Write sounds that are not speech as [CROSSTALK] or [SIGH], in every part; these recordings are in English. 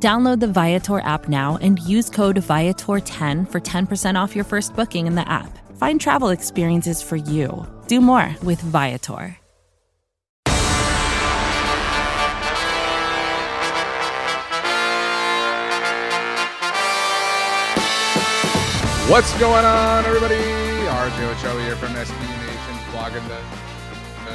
Download the Viator app now and use code Viator10 for 10% off your first booking in the app. Find travel experiences for you. Do more with Viator. What's going on, everybody? RJ Ochoa here from SB Nation's blogging the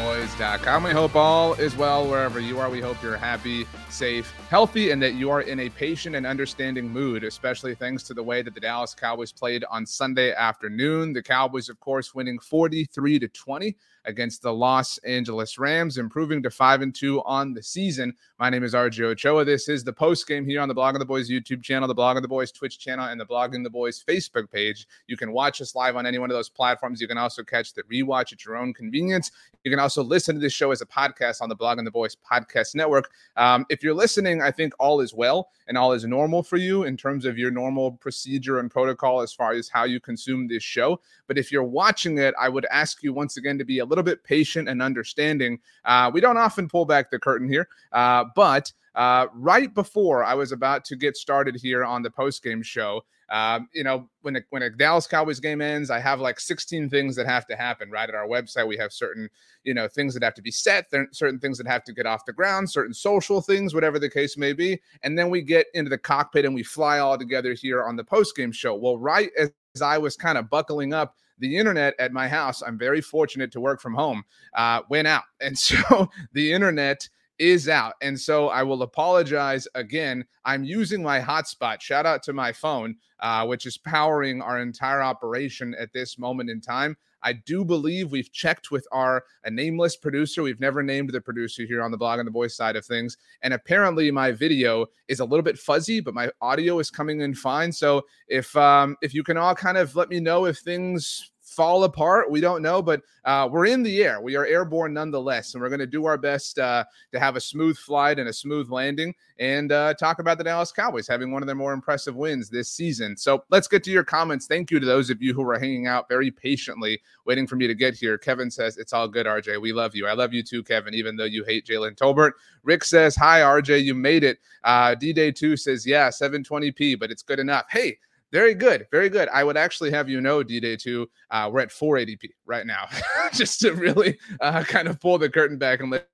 boys.com. We hope all is well wherever you are. We hope you're happy, safe, healthy, and that you are in a patient and understanding mood, especially thanks to the way that the Dallas Cowboys played on Sunday afternoon. The Cowboys, of course, winning 43 to 20 against the Los Angeles Rams, improving to five and two on the season. My name is RJ Ochoa. This is the post game here on the Blogging the Boys YouTube channel, the Blogging the Boys Twitch channel, and the Blogging the Boys Facebook page. You can watch us live on any one of those platforms. You can also catch the rewatch at your own convenience. You can also listen to this show as a podcast on the Blogging the Boys Podcast Network. Um, if you're listening, I think all is well and all is normal for you in terms of your normal procedure and protocol as far as how you consume this show. But if you're watching it, I would ask you once again to be a little bit patient and understanding. Uh, we don't often pull back the curtain here, uh, but uh, right before I was about to get started here on the post game show, um, you know, when a, when a Dallas Cowboys game ends, I have like 16 things that have to happen. Right at our website, we have certain, you know, things that have to be set, certain things that have to get off the ground, certain social things, whatever the case may be, and then we get into the cockpit and we fly all together here on the post game show. Well, right as I was kind of buckling up the internet at my house, I'm very fortunate to work from home, uh, went out. [LAUGHS] And so the internet is out. And so I will apologize again. I'm using my hotspot. Shout out to my phone, uh, which is powering our entire operation at this moment in time. I do believe we've checked with our a nameless producer. We've never named the producer here on the Blogging the Boys side of things. And apparently my video is a little bit fuzzy, but my audio is coming in fine. So if um if you can all kind of let me know if things fall apart. We don't know, but uh, we're in the air. We are airborne nonetheless, and we're going to do our best uh, to have a smooth flight and a smooth landing and uh, talk about the Dallas Cowboys having one of their more impressive wins this season. So let's get to your comments. Thank you to those of you who were hanging out very patiently, waiting for me to get here. Kevin says, It's all good, RJ. We love you. I love you too, Kevin, even though you hate Jalen Tolbert. Rick says, Hi, RJ. You made it. Uh, D Day 2 says, Yeah, 720p, but it's good enough. Hey, very good, very good. I would actually have you know, D Day 2, uh, we're at 480p right now, [LAUGHS] just to really uh, kind of pull the curtain back and let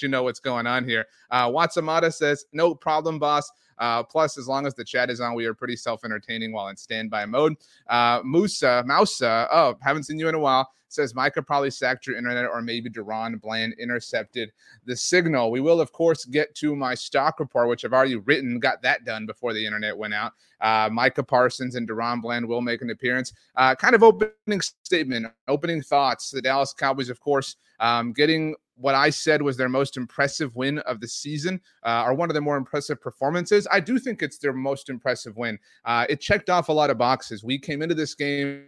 you know what's going on here. Uh, Watsamata says, No problem, boss. Uh, plus, as long as the chat is on, we are pretty self entertaining while in standby mode. Uh, Musa, Mousa, oh, haven't seen you in a while says Micah probably sacked your internet, or maybe DaRon Bland intercepted the signal. We will, of course, get to my stock report, which I've already written, got that done before the internet went out. Uh, Micah Parsons and DaRon Bland will make an appearance. Uh, kind of opening statement, opening thoughts. The Dallas Cowboys, of course, um, getting what I said was their most impressive win of the season, uh, or one of their more impressive performances. I do think it's their most impressive win. Uh, it checked off a lot of boxes. We came into this game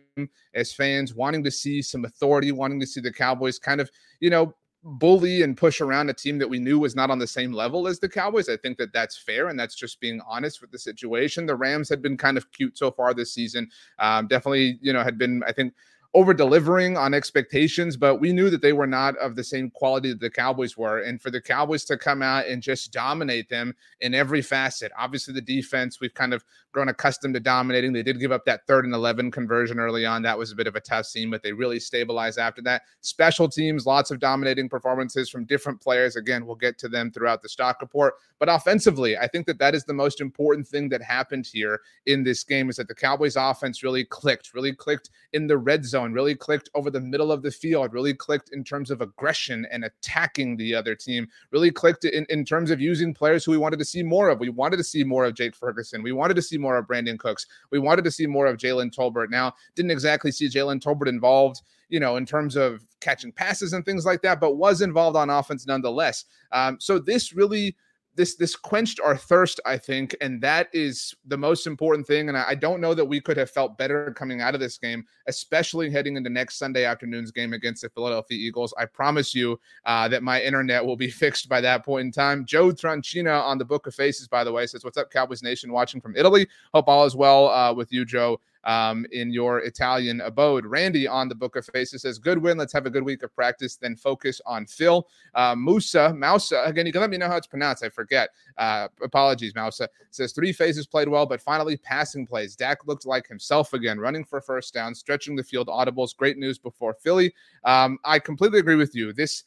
as fans wanting to see some authority, wanting to see the Cowboys kind of, you know, bully and push around a team that we knew was not on the same level as the Cowboys. I think that that's fair, and that's just being honest with the situation. The Rams had been kind of cute so far this season. Um, definitely, you know, had been, I think, over delivering on expectations, but we knew that they were not of the same quality that the Cowboys were. And for the Cowboys to come out and just dominate them in every facet, obviously the defense, we've kind of grown accustomed to dominating. They did give up that third and 11 conversion early on. That was a bit of a tough scene, but they really stabilized after that. Special teams, lots of dominating performances from different players. Again, we'll get to them throughout the stock report. But offensively, I think that that is the most important thing that happened here in this game is that the Cowboys offense really clicked, really clicked in the red zone really clicked over the middle of the field, really clicked in terms of aggression and attacking the other team, really clicked in, in terms of using players who we wanted to see more of. We wanted to see more of Jake Ferguson. We wanted to see more of Brandin Cooks. We wanted to see more of Jalen Tolbert. Now, didn't exactly see Jalen Tolbert involved you know, in terms of catching passes and things like that, but was involved on offense nonetheless. Um, so this really this this quenched our thirst, I think, and that is the most important thing. And I, I, don't know that we could have felt better coming out of this game, especially heading into next Sunday afternoon's game against the Philadelphia Eagles. I promise you uh, that my internet will be [LAUGHS] fixed by that point in time. Joe Tranchina on the Book of Faces, by the way, says, "What's up, Cowboys Nation? Watching from Italy. Hope all is well uh, with you, Joe." Um, in your Italian abode. Randy on the Book of Faces says, Good win. Let's have a good week of practice, then focus on Phil. Uh, Musa, Mousa, again, you can let me know how it's pronounced. I forget. Uh, apologies, Mousa. Says, Three phases played well, but finally passing plays. Dak looked like himself again, running for first down, stretching the field, audibles. Great news before Philly. Um, I completely agree with you. This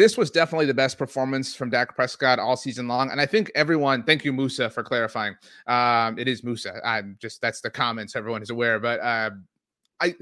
this was definitely the best performance from Dak Prescott all season long. And I think everyone, thank you, Musa, for clarifying. Um, it is Musa. I'm just that's the comments everyone is aware. But uh, I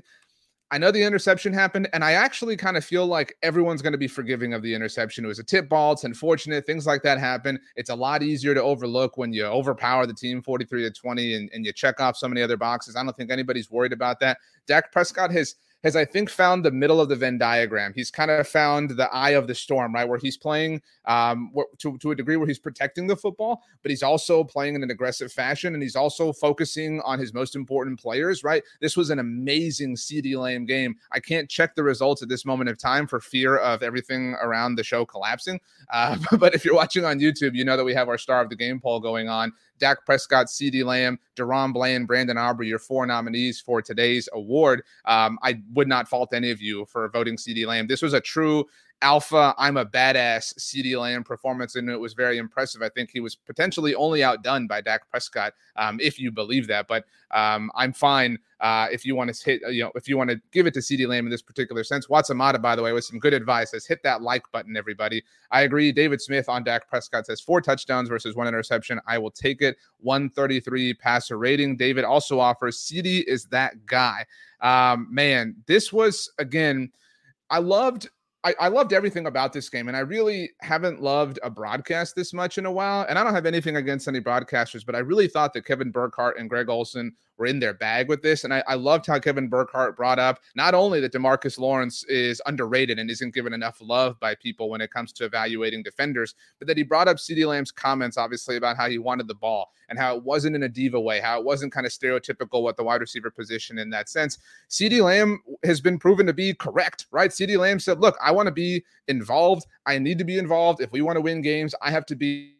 I know the interception happened, and I actually kind of feel like everyone's going to be forgiving of the interception. It was a tip ball. It's unfortunate. Things like that happen. It's a lot easier to overlook when you overpower the team 43 to 20 and, and you check off so many other boxes. I don't think anybody's worried about that. Dak Prescott has – has I think found the middle of the Venn diagram. He's kind of found the eye of the storm, right, where he's playing um, to to a degree where he's protecting the football, but he's also playing in an aggressive fashion, and he's also focusing on his most important players, right. This was an amazing CeeDee Lamb game. I can't check the results at this moment of time for fear of everything around the show collapsing. Uh, [LAUGHS] but if you're watching on YouTube, you know that we have our star of the game poll going on. Dak Prescott, CeeDee Lamb, DaRon Bland, Brandon Aubrey, your four nominees for today's award. Um, I would not fault any of you for voting CeeDee Lamb. This was a true alpha, I'm a badass CeeDee Lamb performance, and it was very impressive. I think he was potentially only outdone by Dak Prescott, um, if you believe that. But um, I'm fine uh, if you want to hit, you know, if you want to give it to CeeDee Lamb in this particular sense. Watsamata, by the way, with some good advice, says hit that like button, everybody. I agree. David Smith on Dak Prescott says four touchdowns versus one interception. I will take it. 133 passer rating. David also offers CD is that guy. Um, man, this was again. I loved I, I, loved everything about this game, and I really haven't loved a broadcast this much in a while. And I don't have anything against any broadcasters, but I really thought that Kevin Burkhardt and Greg Olsen were in their bag with this. And I, I loved how Kevin Burkhardt brought up not only that DeMarcus Lawrence is underrated and isn't given enough love by people when it comes to evaluating defenders, but that he brought up CeeDee Lamb's comments, obviously, about how he wanted the ball and how it wasn't in a diva way, how it wasn't kind of stereotypical what the wide receiver position in that sense. CeeDee Lamb has been proven to be correct, right? CeeDee Lamb said, Look, I want to be involved. I need to be involved. If we want to win games, I have to be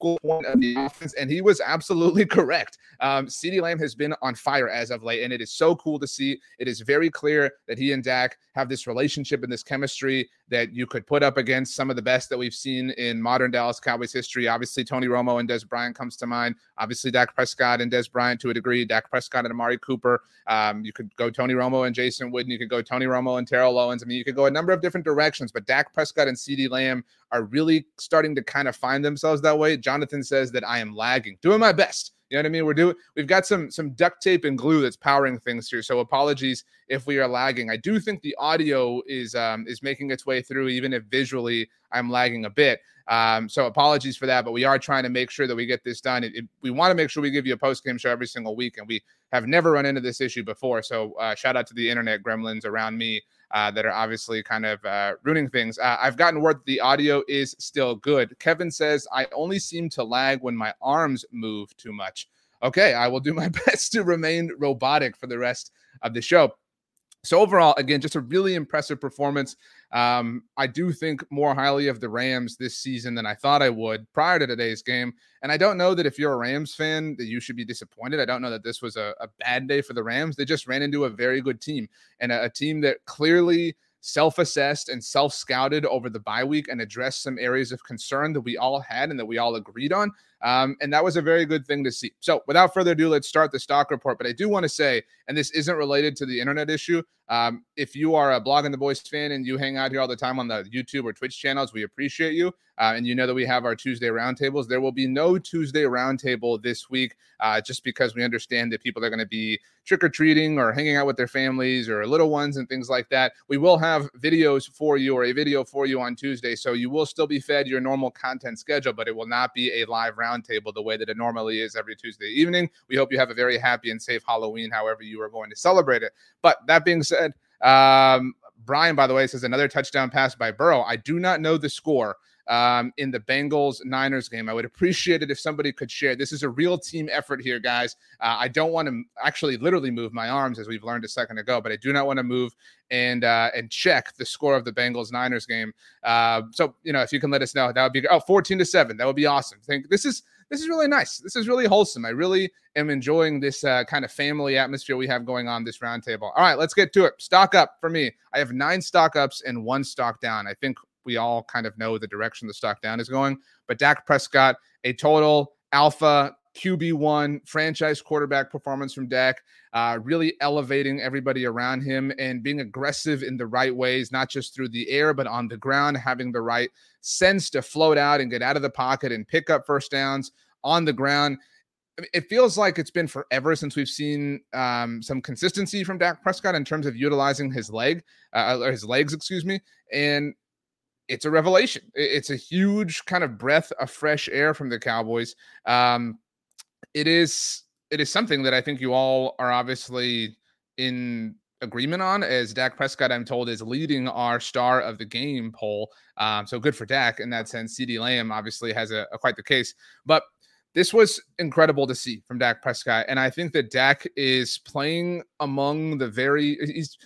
point of the offense, and he was absolutely [LAUGHS] correct. Um, CeeDee Lamb has been on fire as of late, and it is so cool to see. It is very clear that he and Dak have this relationship and this chemistry that you could put up against some of the best that we've seen in modern Dallas Cowboys history. Obviously, Tony Romo and Dez Bryant comes to mind. Obviously, Dak Prescott and Dez Bryant to a degree. Dak Prescott and Amari Cooper. Um, you could go Tony Romo and Jason Witten. You could go Tony Romo and Terrell Owens. I mean, you could go a number of different directions, but Dak Prescott and CeeDee Lamb are really starting to kind of find themselves that way. Jonathan says that I am lagging, doing my best. You know what I mean? We're doing we've got some some duct tape and glue that's powering things here. So apologies if we are lagging. I do think the audio is um is making its way through, even if visually I'm lagging a bit. Um, so apologies for that, but we are trying to make sure that we get this done. It, it, we want to make sure we give you a post game show every single week, and we have never run into this issue before. So uh, shout out to the internet gremlins around me uh, that are obviously kind of uh, ruining things. Uh, I've gotten word the audio is still good. Kevin says, I only seem to lag when my arms move too much. Okay, I will do my [LAUGHS] best to remain robotic for the rest of the show. So overall, again, just a really impressive performance. Um, I do think more highly of the Rams this season than I thought I would prior to today's game. And I don't know that if you're a Rams fan that you should be disappointed. I don't know that this was a, a bad day for the Rams. They just ran into a very good team and a, a team that clearly self-assessed and self-scouted over the bye week and addressed some areas of concern that we all had and that we all agreed on. Um, and that was a very good thing to see. So, without further ado, let's start the stock report. But I do want to say, and this isn't related to the internet issue. Um, if you are a Blogging the Boys fan and you hang out here all the time on the YouTube or Twitch channels, we appreciate you. Uh, and you know that we have our Tuesday roundtables. There will be no Tuesday roundtable this week, uh, just because we understand that people are going to be trick or treating or hanging out with their families or little ones and things like that. We will have videos for you or a video for you on Tuesday, so you will still be fed your normal content schedule, but it will not be a live round roundtable the way that it normally is every Tuesday evening. We hope you have a very happy and safe Halloween, however you are going to celebrate it. But that being said, um, Brian, by the way, says another touchdown pass by Burrow. I do not know the score. Um, in the Bengals Niners game. I would appreciate it if somebody could share. This is a real team effort here, guys. Uh, I don't want to actually literally move my arms as we've learned a second ago, but I do not want to move and uh, and check the score of the Bengals Niners game. Uh, so you know, if you can let us know, that would be oh 14 to seven. That would be awesome. Think this is this is really nice. This is really wholesome. I really am enjoying this uh, kind of family atmosphere we have going on this roundtable. All right, let's get to it. Stock up for me. I have nine stock ups and one stock down. I think we all kind of know the direction the stock down is going. But Dak Prescott, a total alpha QB1 franchise quarterback performance from Dak, uh, really elevating everybody around him and being aggressive in the right ways, not just through the air, but on the ground, having the right sense to float out and get out of the pocket and pick up first downs on the ground. It feels like it's been forever since we've seen um, some consistency from Dak Prescott in terms of utilizing his leg, uh, or his legs, excuse me. And it's a revelation. It's a huge kind of breath of fresh air from the Cowboys. Um, it is it is something that I think you all are obviously in agreement on. As Dak Prescott, I'm told, is leading our star of the game poll. Um, so good for Dak in that sense. CeeDee Lamb obviously has a, a quite the case, but this was incredible to see from Dak Prescott, and I think that Dak is playing among the very he's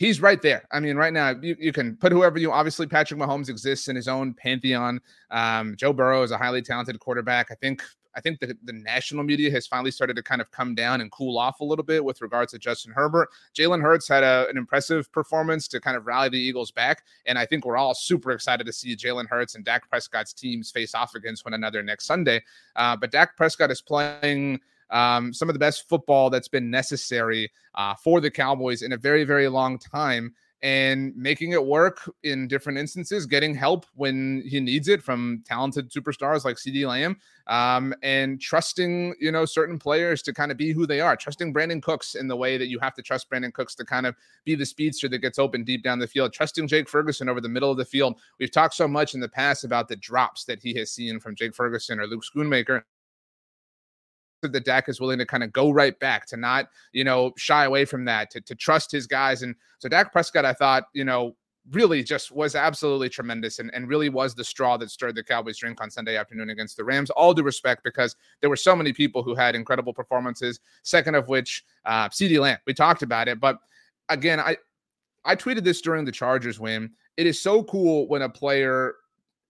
he's right there. I mean, right now you, you can put whoever you obviously Patrick Mahomes exists in his own pantheon. Um, Joe Burrow is a highly talented quarterback. I think I think the, the national media has finally started to kind of come down and cool off a little bit with regards to Justin Herbert. Jalen Hurts had a, an impressive performance to kind of rally the Eagles back. And I think we're all super excited to see Jalen Hurts and Dak Prescott's teams face off against one another next Sunday. Uh, but Dak Prescott is playing um, some of the best football that's been necessary uh, for the Cowboys in a very, very long time and making it work in different instances, getting help when he needs it from talented superstars like CeeDee Lamb, um, and trusting, you know, certain players to kind of be who they are, trusting Brandin Cooks in the way that you have to trust Brandin Cooks to kind of be the speedster that gets open deep down the field, trusting Jake Ferguson over the middle of the field. We've talked so much in the past about the drops that he has seen from Jake Ferguson or Luke Schoonmaker that Dak is willing to kind of go right back to not, you know, shy away from that, to, to trust his guys. And so Dak Prescott, I thought, you know, really just was absolutely tremendous and, and really was the straw that stirred the Cowboys drink on Sunday afternoon against the Rams. All due respect, because there were so many people who had incredible performances, second of which, uh, CeeDee Lamb. We talked about it. But again, I, I tweeted this during the Chargers win. It is so cool when a player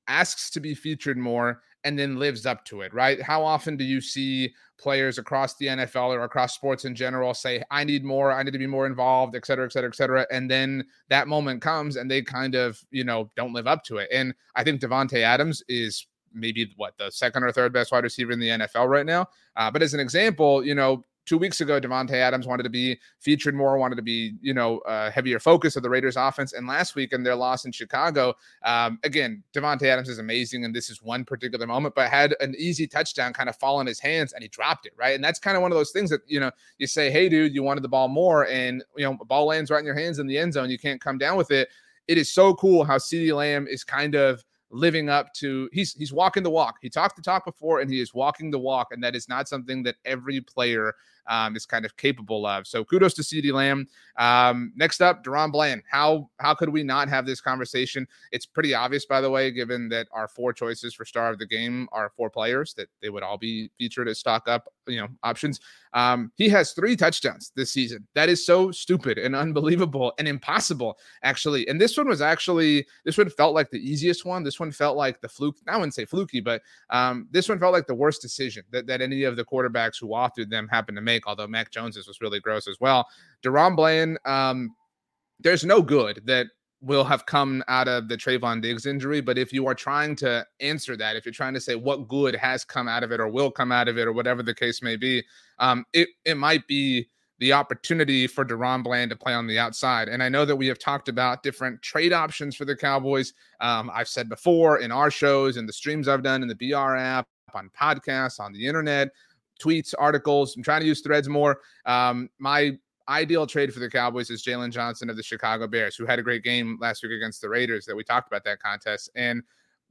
asks to be featured more and then lives up to it, right? How often do you see players across the NFL or across sports in general say, I need more, I need to be more involved, et cetera, et cetera, et cetera. And then that moment comes and they kind of, you know, don't live up to it. And I think Davante Adams is maybe what the second or third best wide receiver in the NFL right now. Uh, but as an example, you know, two weeks ago, Davante Adams wanted to be featured more, wanted to be, you know, uh, heavier focus of the Raiders offense. And last week in their loss in Chicago, um, again, Davante Adams is amazing. And this is one particular moment, but had an easy touchdown kind of fall in his hands and he dropped it. Right. And that's kind of one of those things that, you know, you say, Hey, dude, you wanted the ball more. And, you know, ball lands right in your hands in the end zone. You can't come down with it. It is so cool how CeeDee Lamb is kind of, living up to he's he's walking the walk. He talked the talk before and he is walking the walk and that is not something that every player um, is kind of capable of. So kudos to CeeDee Lamb. Um, next up, DaRon Bland. How how could we not have this conversation? It's pretty obvious, by the way, given that our four choices for star of the game are four players that they would all be featured as stock up, you know, options. Um, he has three touchdowns this season. That is so stupid and unbelievable and impossible, actually. And this one was actually this one felt like the easiest one. This one felt like the fluke. I wouldn't say fluky, but um, this one felt like the worst decision that, that any of the quarterbacks who authored them happened to make make, although Mac Jones's was really gross as well. DaRon Bland, um, there's no good that will have come out of the Trevon Diggs injury. But if you are trying to answer that, if you're trying to say what good has come out of it or will come out of it or whatever the case may be, um, it it might be the opportunity for DaRon Bland to play on the outside. And I know that we have talked about different trade options for the Cowboys. Um, I've said before in our shows in the streams I've done in the BR app, on podcasts, on the internet tweets, articles. I'm trying to use threads more. Um, my ideal trade for the Cowboys is Jaylon Johnson of the Chicago Bears, who had a great game last week against the Raiders that we talked about that contest. And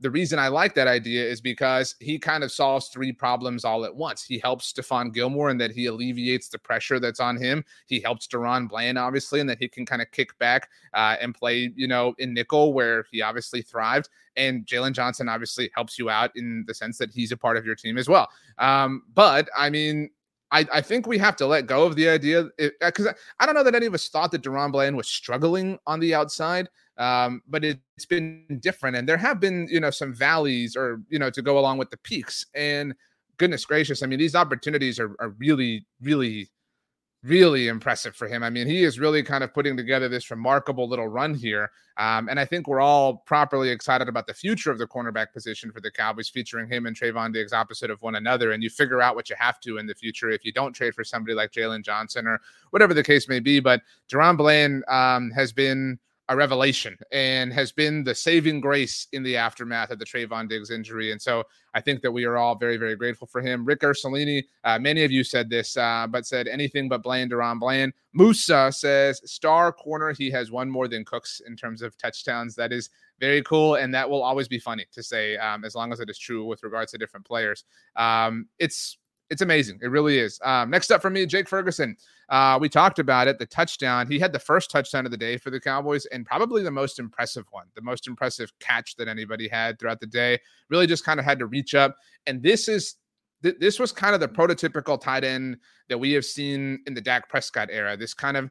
the reason I like that idea is because he kind of solves three problems all at once. He helps Stephon Gilmore and that he alleviates the pressure that's on him. He helps DaRon Bland, obviously, and that he can kind of kick back uh, and play, you know, in nickel where he obviously thrived. And Jaylon Johnson obviously helps you out in the sense that he's a part of your team as well. Um, but I mean, I, I think we have to let go of the idea because uh, I don't know that any of us thought that DaRon Bland was struggling on the outside. Um, but it, has been different, and there have been you know some valleys, or you know to go along with the peaks. And goodness gracious, I mean these opportunities are, are really, really, really impressive for him. I mean he is really kind of putting together this remarkable little run here, um, and I think we're all properly excited about the future of the cornerback position for the Cowboys, featuring him and Trevon Diggs opposite of one another. And you figure out what you have to in the future if you don't trade for somebody like Jaylon Johnson or whatever the case may be. But DaRon Bland um, has been a revelation and has been the saving grace in the aftermath of the Trevon Diggs injury. And so I think that we are all very, very grateful for him. Rick Ursulini, uh, many of you said this, uh, but said anything but Bland, DaRon Bland. Musa says star corner. He has one more than Cooks in terms of touchdowns. That is very cool. And that will always be funny to say, um, as long as it is true with regards to different players. Um, it's it's amazing. It really is. Um, next up for me, Jake Ferguson. Uh, we talked about it. The touchdown. He had the first touchdown of the day for the Cowboys, and probably the most impressive one, the most impressive catch that anybody had throughout the day. Really, just kind of had to reach up. And this is th- this was kind of the prototypical tight end that we have seen in the Dak Prescott era. This kind of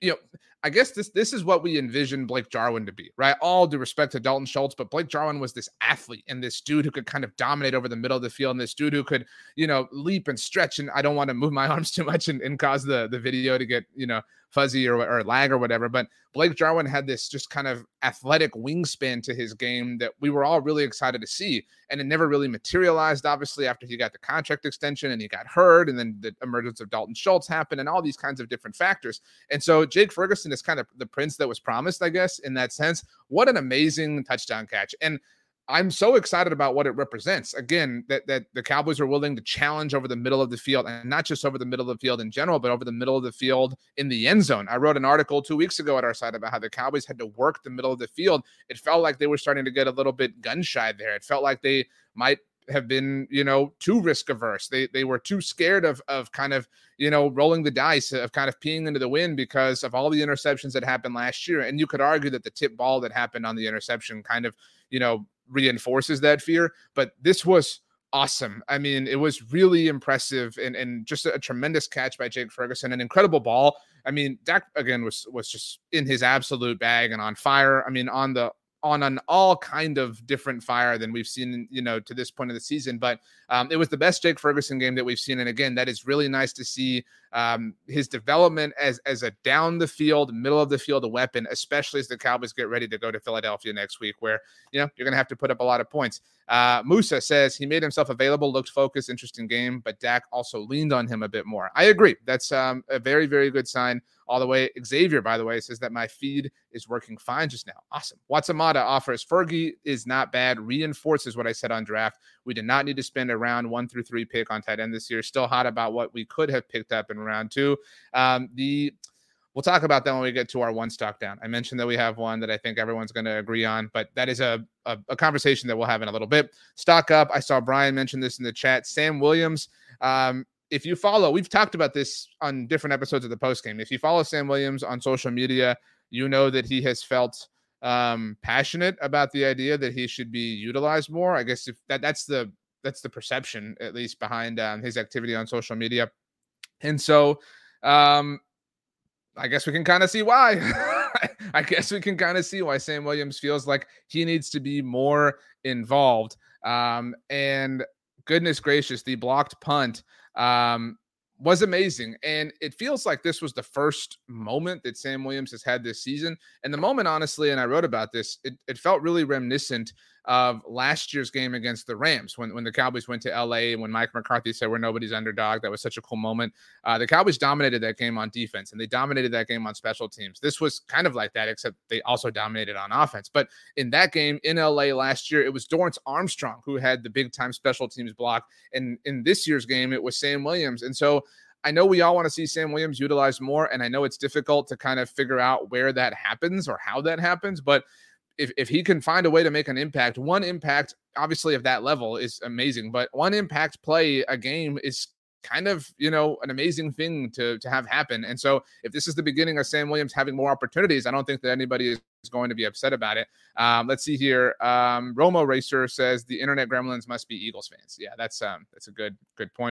you know, I guess this this is what we envision Blake Jarwin to be, right? All due respect to Dalton Schultz, but Blake Jarwin was this athlete and this dude who could kind of dominate over the middle of the field, and this dude who could, you know, leap and stretch. And I don't want to move my [LAUGHS] arms too much and, and cause the the video to get, you know, fuzzy or, or lag or whatever. But Blake Jarwin had this just kind of athletic wingspan to his game that we were all really excited to see. And it never really materialized, obviously, after he got the contract extension and he got hurt. And then the emergence of Dalton Schultz happened and all these kinds of different factors. And so Jake Ferguson is kind of the prince that was promised, I guess, in that sense. What an amazing touchdown catch. And I'm so excited about what it represents. Again, that that the Cowboys are willing to challenge over the middle of the field, and not just over the middle of the field in general, but over the middle of the field in the end zone. I wrote an article two weeks ago at our site about how the Cowboys had to work the middle of the field. It felt like they were starting to get a little bit gun shy there. It felt like they might have been, you know, too risk averse. They they were too scared of of kind of, you know, rolling the dice of kind of peeing into the wind because of all the interceptions that happened last year. And you could argue that the tip ball that happened on the interception kind of, you know, reinforces that fear. But this was awesome. I mean, it was really impressive and, and just a, a, tremendous catch by Jake Ferguson, an incredible ball. I mean, Dak again was was just in his absolute bag and on fire. I mean, on the on an all kind of different fire than we've seen, you know, to this point of the season. But um, it was the best Jake Ferguson game that we've seen, and again, that is really nice to see um, his development as as a down the field, middle of the field, weapon, especially as the Cowboys get ready to go to Philadelphia next week, where you know you're going to have to put up a lot of points. Uh, Musa says he made himself available, looked focused, interesting game, but Dak also leaned on him a bit more. I agree. That's um, a very very good sign all the way. Xavier, by the way, says that my feed is working fine just now. Awesome. Watsamata offers Fergie is not bad, reinforces what I said on draft. We did not need to spend a round one through three pick on tight end this year. Still hot about what we could have picked up in round two. Um, the We'll talk about that when we get to our one stock down. I mentioned that we have one that I think everyone's going to agree on, but that is a, a, a, conversation that we'll have in a little bit. Stock up. I saw Brian mention this in the chat. Sam Williams um, if you follow, we've talked about this on different episodes of the post game. If you follow Sam Williams on social media, you know that he has felt um, passionate about the idea that he should be utilized more. I guess if that that's the that's the perception at least behind um, his activity on social media, and so um, I guess we can kind of see why. [LAUGHS] I guess we can kind of see why Sam Williams feels like he needs to be more involved. Um, and goodness gracious, the blocked punt um, was amazing. And it feels like this was the first moment that Sam Williams has had this season. And the moment, honestly, and I wrote about this, it, it felt really reminiscent of last year's game against the Rams when, when the Cowboys went to LA and when Mike McCarthy said we're nobody's underdog. That was such a cool moment. Uh, the Cowboys dominated that game on defense and they dominated that game on special teams. This was kind of like that, except they also dominated on offense. But in that game in LA last year, it was Dorance Armstrong who had the big time special teams block. And in this year's game, it was Sam Williams. And so I know we all want to see Sam Williams utilized more, and I know it's difficult to kind of figure out where that happens or how that happens, but if, if he can find a way to make an impact, one impact, obviously, of that level is amazing, but one impact play a game is kind of you know an amazing thing to to have happen and so if this is the beginning of sam williams having more opportunities i don't think that anybody is going to be upset about it. Um, let's see here um, romo racer says the internet gremlins must be eagles fans. Yeah that's um that's a good good point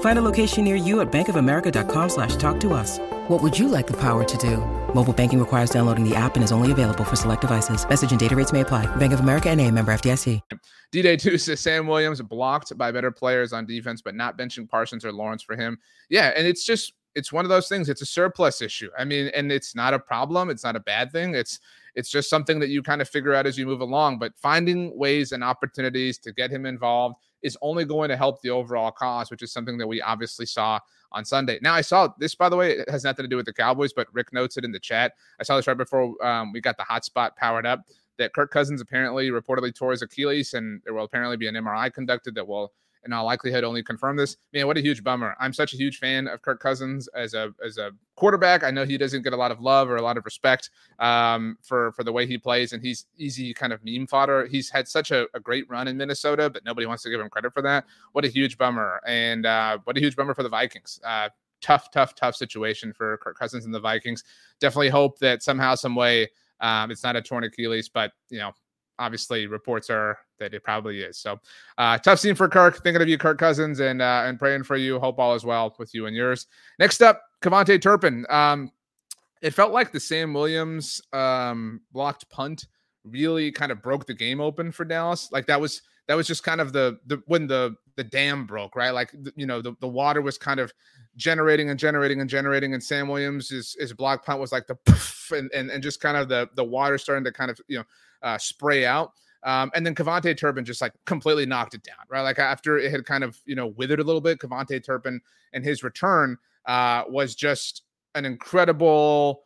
Find a location near you at bankofamerica.com slash talk to us. What would you like the power to do? Mobile banking requires downloading the app and is only available for select devices. Message and data rates may apply. Bank of America and a member FDIC. D-Day 2 says Sam Williams blocked by better players on defense, but not benching Parsons or Lawrence for him. Yeah, and it's just it's one of those things. It's a surplus issue. I mean, and it's not a problem. It's not a bad thing. It's it's just something that you kind of figure out as you move along. But finding ways and opportunities to get him involved is only going to help the overall cause, which is something that we obviously saw on Sunday. Now, I saw this, by the way, it has nothing to do with the Cowboys, but Rick notes it in the chat. I saw this right before um, we got the hotspot powered up that Kirk Cousins apparently reportedly tore his Achilles, and there will apparently be an MRI conducted that will in all likelihood only confirm this. Man, what a huge bummer. I'm such a huge fan of Kirk Cousins as a as a quarterback. I know he doesn't get a lot of love or a lot of respect um, for for the way he plays, and he's easy kind of meme fodder. He's had such a, a, great run in Minnesota, but nobody wants to give him credit for that. What a huge bummer, and uh, what a huge bummer for the Vikings. Uh, tough, tough, tough situation for Kirk Cousins and the Vikings. Definitely hope that somehow, some way. Um, it's not a torn Achilles, but you know, obviously reports are that it probably is. So uh, tough scene for Kirk. Thinking of you, Kirk Cousins, and uh, and praying for you. Hope all is well with you and yours. Next up, KaVontae Turpin. Um, it felt like the Sam Williams um, blocked punt really kind of broke the game open for Dallas. Like that was that was just kind of the the when the the dam broke, right? Like you know the, the water was kind of generating and generating and generating, and Sam Williams is his block punt was like the poof, and, and and just kind of the the water starting to kind of you know uh, spray out. Um, and then KaVontae Turpin just like completely knocked it down, right? Like after it had kind of, you know, withered a little bit, KaVontae Turpin and his return uh, was just an incredible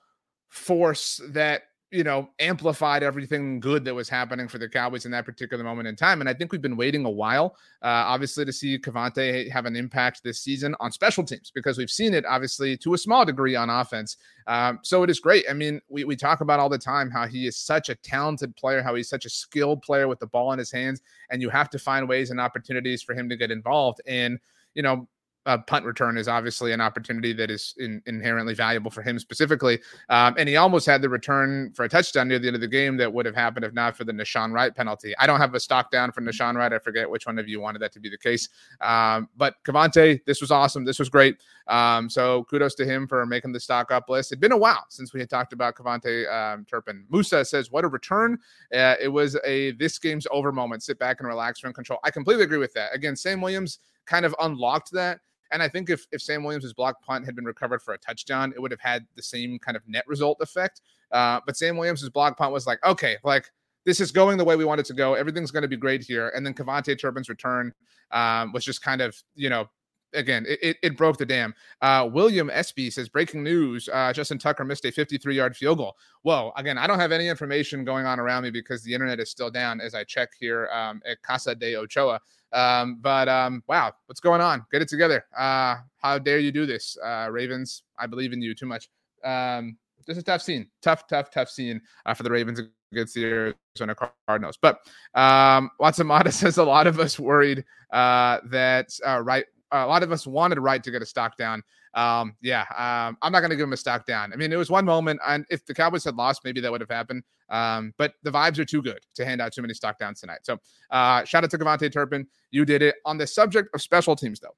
force that you know, amplified everything good that was happening for the Cowboys in that particular moment in time. And I think we've been waiting a while, uh, obviously, to see KaVontae have an impact this season on special teams because we've seen it, obviously, to a small degree on offense. Um, so it is great. I mean, we, we talk about all the time how he is such a talented player, how he's such a skilled player with the ball in his hands, and you have to find ways and opportunities for him to get involved. And, you know, a punt return is obviously an opportunity that is in, inherently valuable for him specifically. Um, and he almost had the return for a touchdown near the end of the game that would have happened if not for the Nahshon Wright penalty. I don't have a stock down for Nahshon Wright. I forget which one of you wanted that to be the case. Um, but KaVontae, this was awesome. This was great. Um, so kudos to him for making the stock up list. It'd been a while since we had talked about KaVontae um, Turpin. Musa says, "What a return! Uh, it was a this game's over moment. Sit back and relax, run control." I completely agree with that. Again, Sam Williams kind of unlocked that and I think if, if Sam Williams' block punt had been recovered for a touchdown, it would have had the same kind of net result effect. Uh, but Sam Williams' block punt was like, okay, like this is going the way we want it to go. Everything's going to be great here. And then KaVontae Turpin's return um, was just kind of, you know, again, it, it, broke the dam. Uh, William SB says breaking news: uh, Justin Tucker missed a 53-yard field goal. Whoa! Again, I don't have any information going on around me because the internet is still down as I check here um, at Casa de Ochoa. Um, but um, wow, what's going on? Get it together. Uh, how dare you do this, uh, Ravens? I believe in you too much. Um, this is a tough scene, tough, tough, tough scene uh, for the Ravens against the Arizona Cardinals. But um, Watsamata [LAUGHS] says a lot of us worried uh, that uh, right, a lot of us wanted Wright to get a stock down. Um, yeah, um, I'm not going to give him a stock down. I mean, it was one moment, and if the Cowboys had lost, maybe that would have happened. Um, but the vibes are too good to hand out too many stock downs tonight. So, uh, shout out to KaVontae Turpin. You did it. On the subject of special teams, though,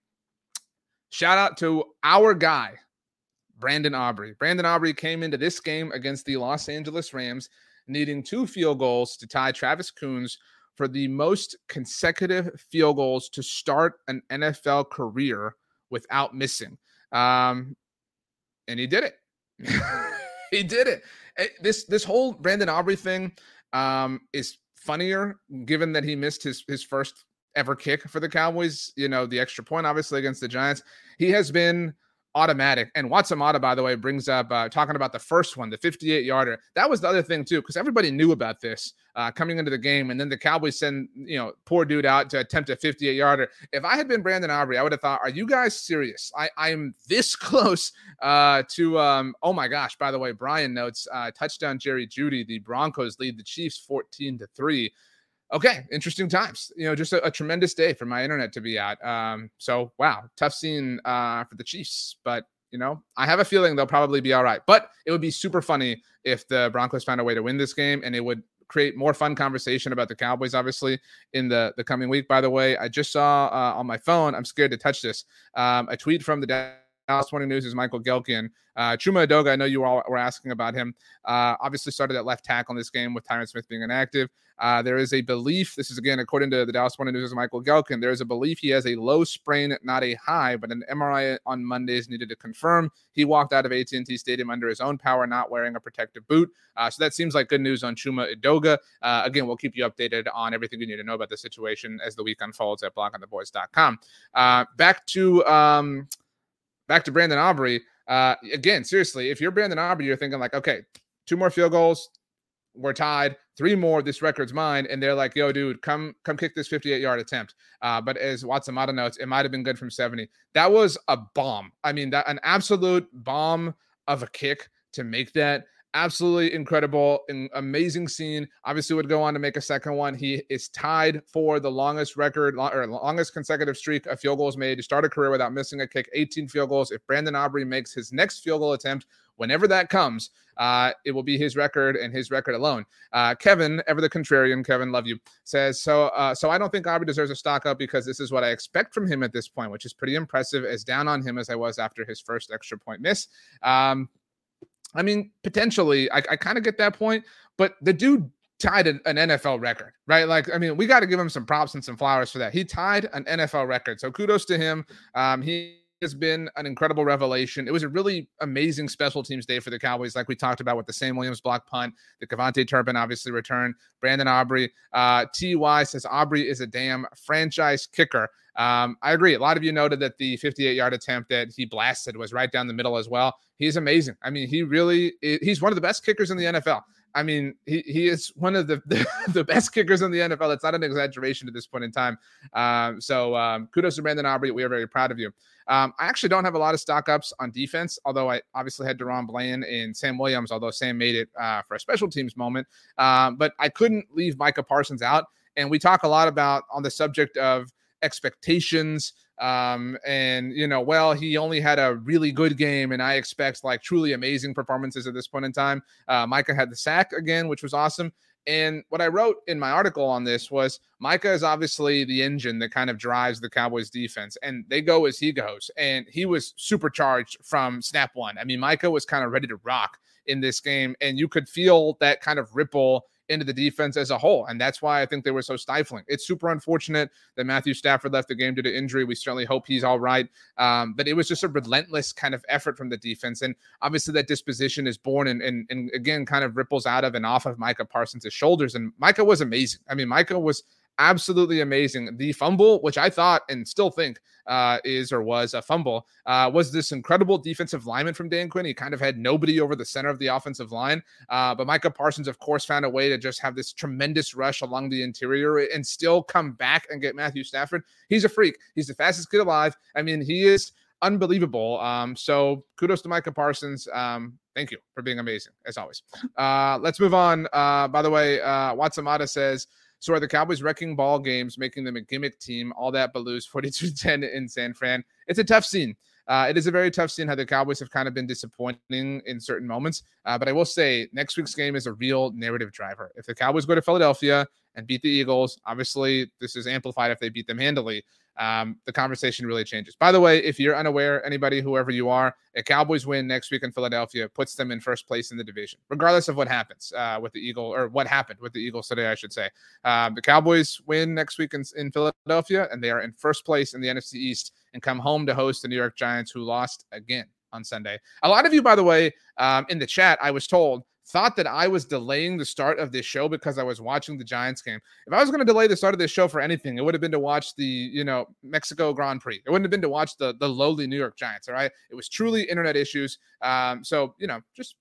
shout out to our guy, Brandon Aubrey. Brandon Aubrey came into this game against the Los Angeles Rams needing two field goals to tie Travis Coons for the most consecutive field goals to start an NFL career without missing. Um, and he did it. [LAUGHS] he did it. Eh, this this whole Brandon Aubrey thing um, is funnier given that he missed his his first ever kick for the Cowboys. You know, the extra point obviously against the Giants. He has been automatic. And Watsamata, by the way, brings up uh, talking about the first one, the 58 yarder. That was the other thing, too, because everybody knew about this uh, coming into the game. And then the Cowboys send, you know, poor dude out to attempt a 58 yarder. If I had been Brandon Aubrey, I would have thought, are you guys serious? I, I'm this [LAUGHS] close uh, to, um, oh my gosh, by the way, Brian notes uh, touchdown Jerry Jeudy. The Broncos lead the Chiefs 14 to 3 okay, interesting times. You know, just a, a, tremendous day for my internet to be at. Um, so wow, tough scene uh, for the Chiefs, but you know, I have a feeling they'll probably be all right. But it would be super funny if the Broncos found a way to win this game, and it would create more fun conversation about the Cowboys, obviously, in the the coming week. By the way, I just saw uh, on my phone. I'm scared to touch this. Um, a tweet from the Dallas Morning News is Michael Gehlken. Uh, Chuma Edoga, I know you all were asking about him. Uh, obviously, started at left tackle in this game with Tyron Smith being inactive. Uh, there is a belief, this is again according to the Dallas Morning News' is Michael Gehlken, there is a belief he has a low sprain, not a high, but an MRI on Mondays needed to confirm. He walked out of AT&T Stadium under his own power, not wearing a protective boot. Uh, so that seems like good news on Chuma Edoga. Uh, again, we'll keep you updated on everything you need to know about the situation as the week unfolds at bloggingtheboys.com. Uh, back to um, back to Brandon Aubrey. Uh, again, seriously, if you're Brandon Aubrey, you're thinking like, okay, two more field goals, we're tied. Three more, this record's mine. And they're like, yo, dude, come come kick this 58 yard attempt. Uh, but as Watsamata notes, it might have been good from 70. That was a bomb. I mean, that an absolute bomb of a kick to make that absolutely incredible and amazing scene. Obviously would go on to make a second one. He is tied for the longest record or longest consecutive streak of field goals made. To start a career without missing a kick 18 field goals. If brandon aubrey makes his next field goal attempt whenever that comes uh, it will be his record and his record alone. Uh, kevin ever the contrarian kevin love you says so uh, so i don't think aubrey deserves a stock up because this is what i expect from him at this point which is pretty impressive as down on him as i was after his first extra point miss. Um, I mean, potentially, I, I kind of get that point, but the dude tied an, an NFL record, right? Like, I mean, we got to give him some props and some flowers for that. He tied an NFL record, so kudos to him. Um, he has been an incredible revelation. It was a really amazing special teams day for the Cowboys, like we talked about with the Sam Williams block punt, the KaVontae Turpin obviously returned, Brandon Aubrey. Uh, Ty says Aubrey is a damn franchise kicker. Um, I agree. A lot of you noted that the 58 yard attempt that he blasted was right down the middle as well. He's amazing. I mean, he really he's one of the best kickers in the NFL. I mean, he, he is one of the, the, [LAUGHS] the best kickers in the NFL. That's not an exaggeration at this point in time. Um, so um, kudos to Brandon Aubrey. We are very proud of you. Um, I actually don't have a lot of stock ups on defense, although I obviously had DaRon Bland and Sam Williams, although Sam made it uh, for a special teams moment. Um, but I couldn't leave Micah Parsons out. And we talk a lot about on the subject of expectations um, and you know, well, he only had a really good game, and I expect like truly amazing performances at this point in time. Uh, Micah had the sack again, which was awesome. And what I wrote in my article on this was Micah is obviously the engine that kind of drives the Cowboys defense, and they go as he goes. And he was supercharged from snap one. I mean, Micah was kind of ready to rock in this game, and you could feel that kind of ripple into the defense as a whole. And that's why I think they were so stifling. It's super unfortunate that Matthew Stafford left the game due to injury. We certainly hope he's all right. Um, but it was just a relentless kind of effort from the defense. And obviously, that disposition is born and, and, and again, kind of ripples out of and off of Micah Parsons' shoulders. And Micah was amazing. I mean, Micah was absolutely amazing. The fumble, which I thought and still think uh, is or was a fumble, uh, was this incredible defensive lineman from Dan Quinn. He kind of had nobody over the center of the offensive line. Uh, but Micah Parsons, of course, found a way to just have this tremendous rush along the interior and still come back and get Matthew Stafford. He's a freak. He's the fastest kid alive. I mean, he is unbelievable. Um, so kudos to Micah Parsons. Um, thank you for being amazing as always. Uh, let's move on. Uh, by the way, uh, Watsamata says, so are the Cowboys wrecking ball games, making them a gimmick team? All that Baloo's 42-10 [LAUGHS] in San Fran. It's a tough scene. Uh, it is a very tough scene how the Cowboys have kind of been disappointing in certain moments. Uh, but I will say next week's game is a real narrative driver. If the Cowboys go to Philadelphia and beat the Eagles, obviously this is amplified if they beat them handily. um, the conversation really changes. By the way, if you're unaware, anybody, whoever you are, a Cowboys win next week in Philadelphia puts them in first place in the division, regardless of what happens uh, with the Eagle or what happened with the Eagles today, I should say. Um, the Cowboys win next week in, in Philadelphia, and they are in first place in the NFC East and come home to host the New York Giants, who lost again on Sunday. A lot of you, by the way, um, in the chat, I was told thought that I was delaying the start of this show because I was watching the Giants game. If I was going to delay the start of this show for anything, it would have been to watch the, you know, Mexico Grand Prix. It wouldn't have been to watch the the lowly New York Giants. All right. It was truly internet issues. Um, so, you know, just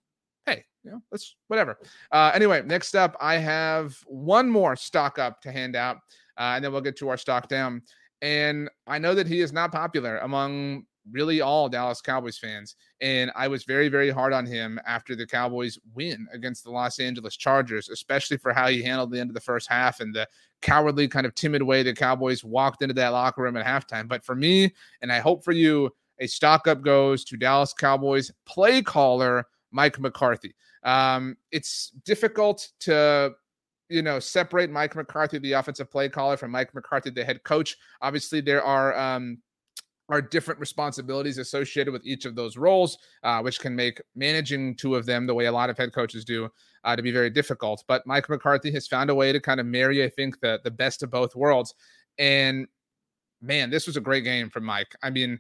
hey, you know, let's whatever. Uh, anyway, next up, I have one more stock up to hand out, uh, and then we'll get to our stock down. And I know that he is not popular among really all Dallas Cowboys fans. And I was very, very hard on him after the Cowboys win against the Los Angeles Chargers, especially for how he handled the end of the first half and the cowardly, kind of timid way the Cowboys walked into that locker room at halftime. But for me, and I hope for you, a stock up goes to Dallas Cowboys play caller Mike McCarthy. Um, it's difficult to you know, separate Mike McCarthy, the offensive play caller, from Mike McCarthy, the head coach. Obviously, there are um, are different responsibilities associated with each of those roles, uh, which can make managing two of them the way a lot of head coaches do uh, to be very difficult. But Mike McCarthy has found a way to kind of marry, I think, the the best of both worlds. And man, this was a great game from Mike. I mean,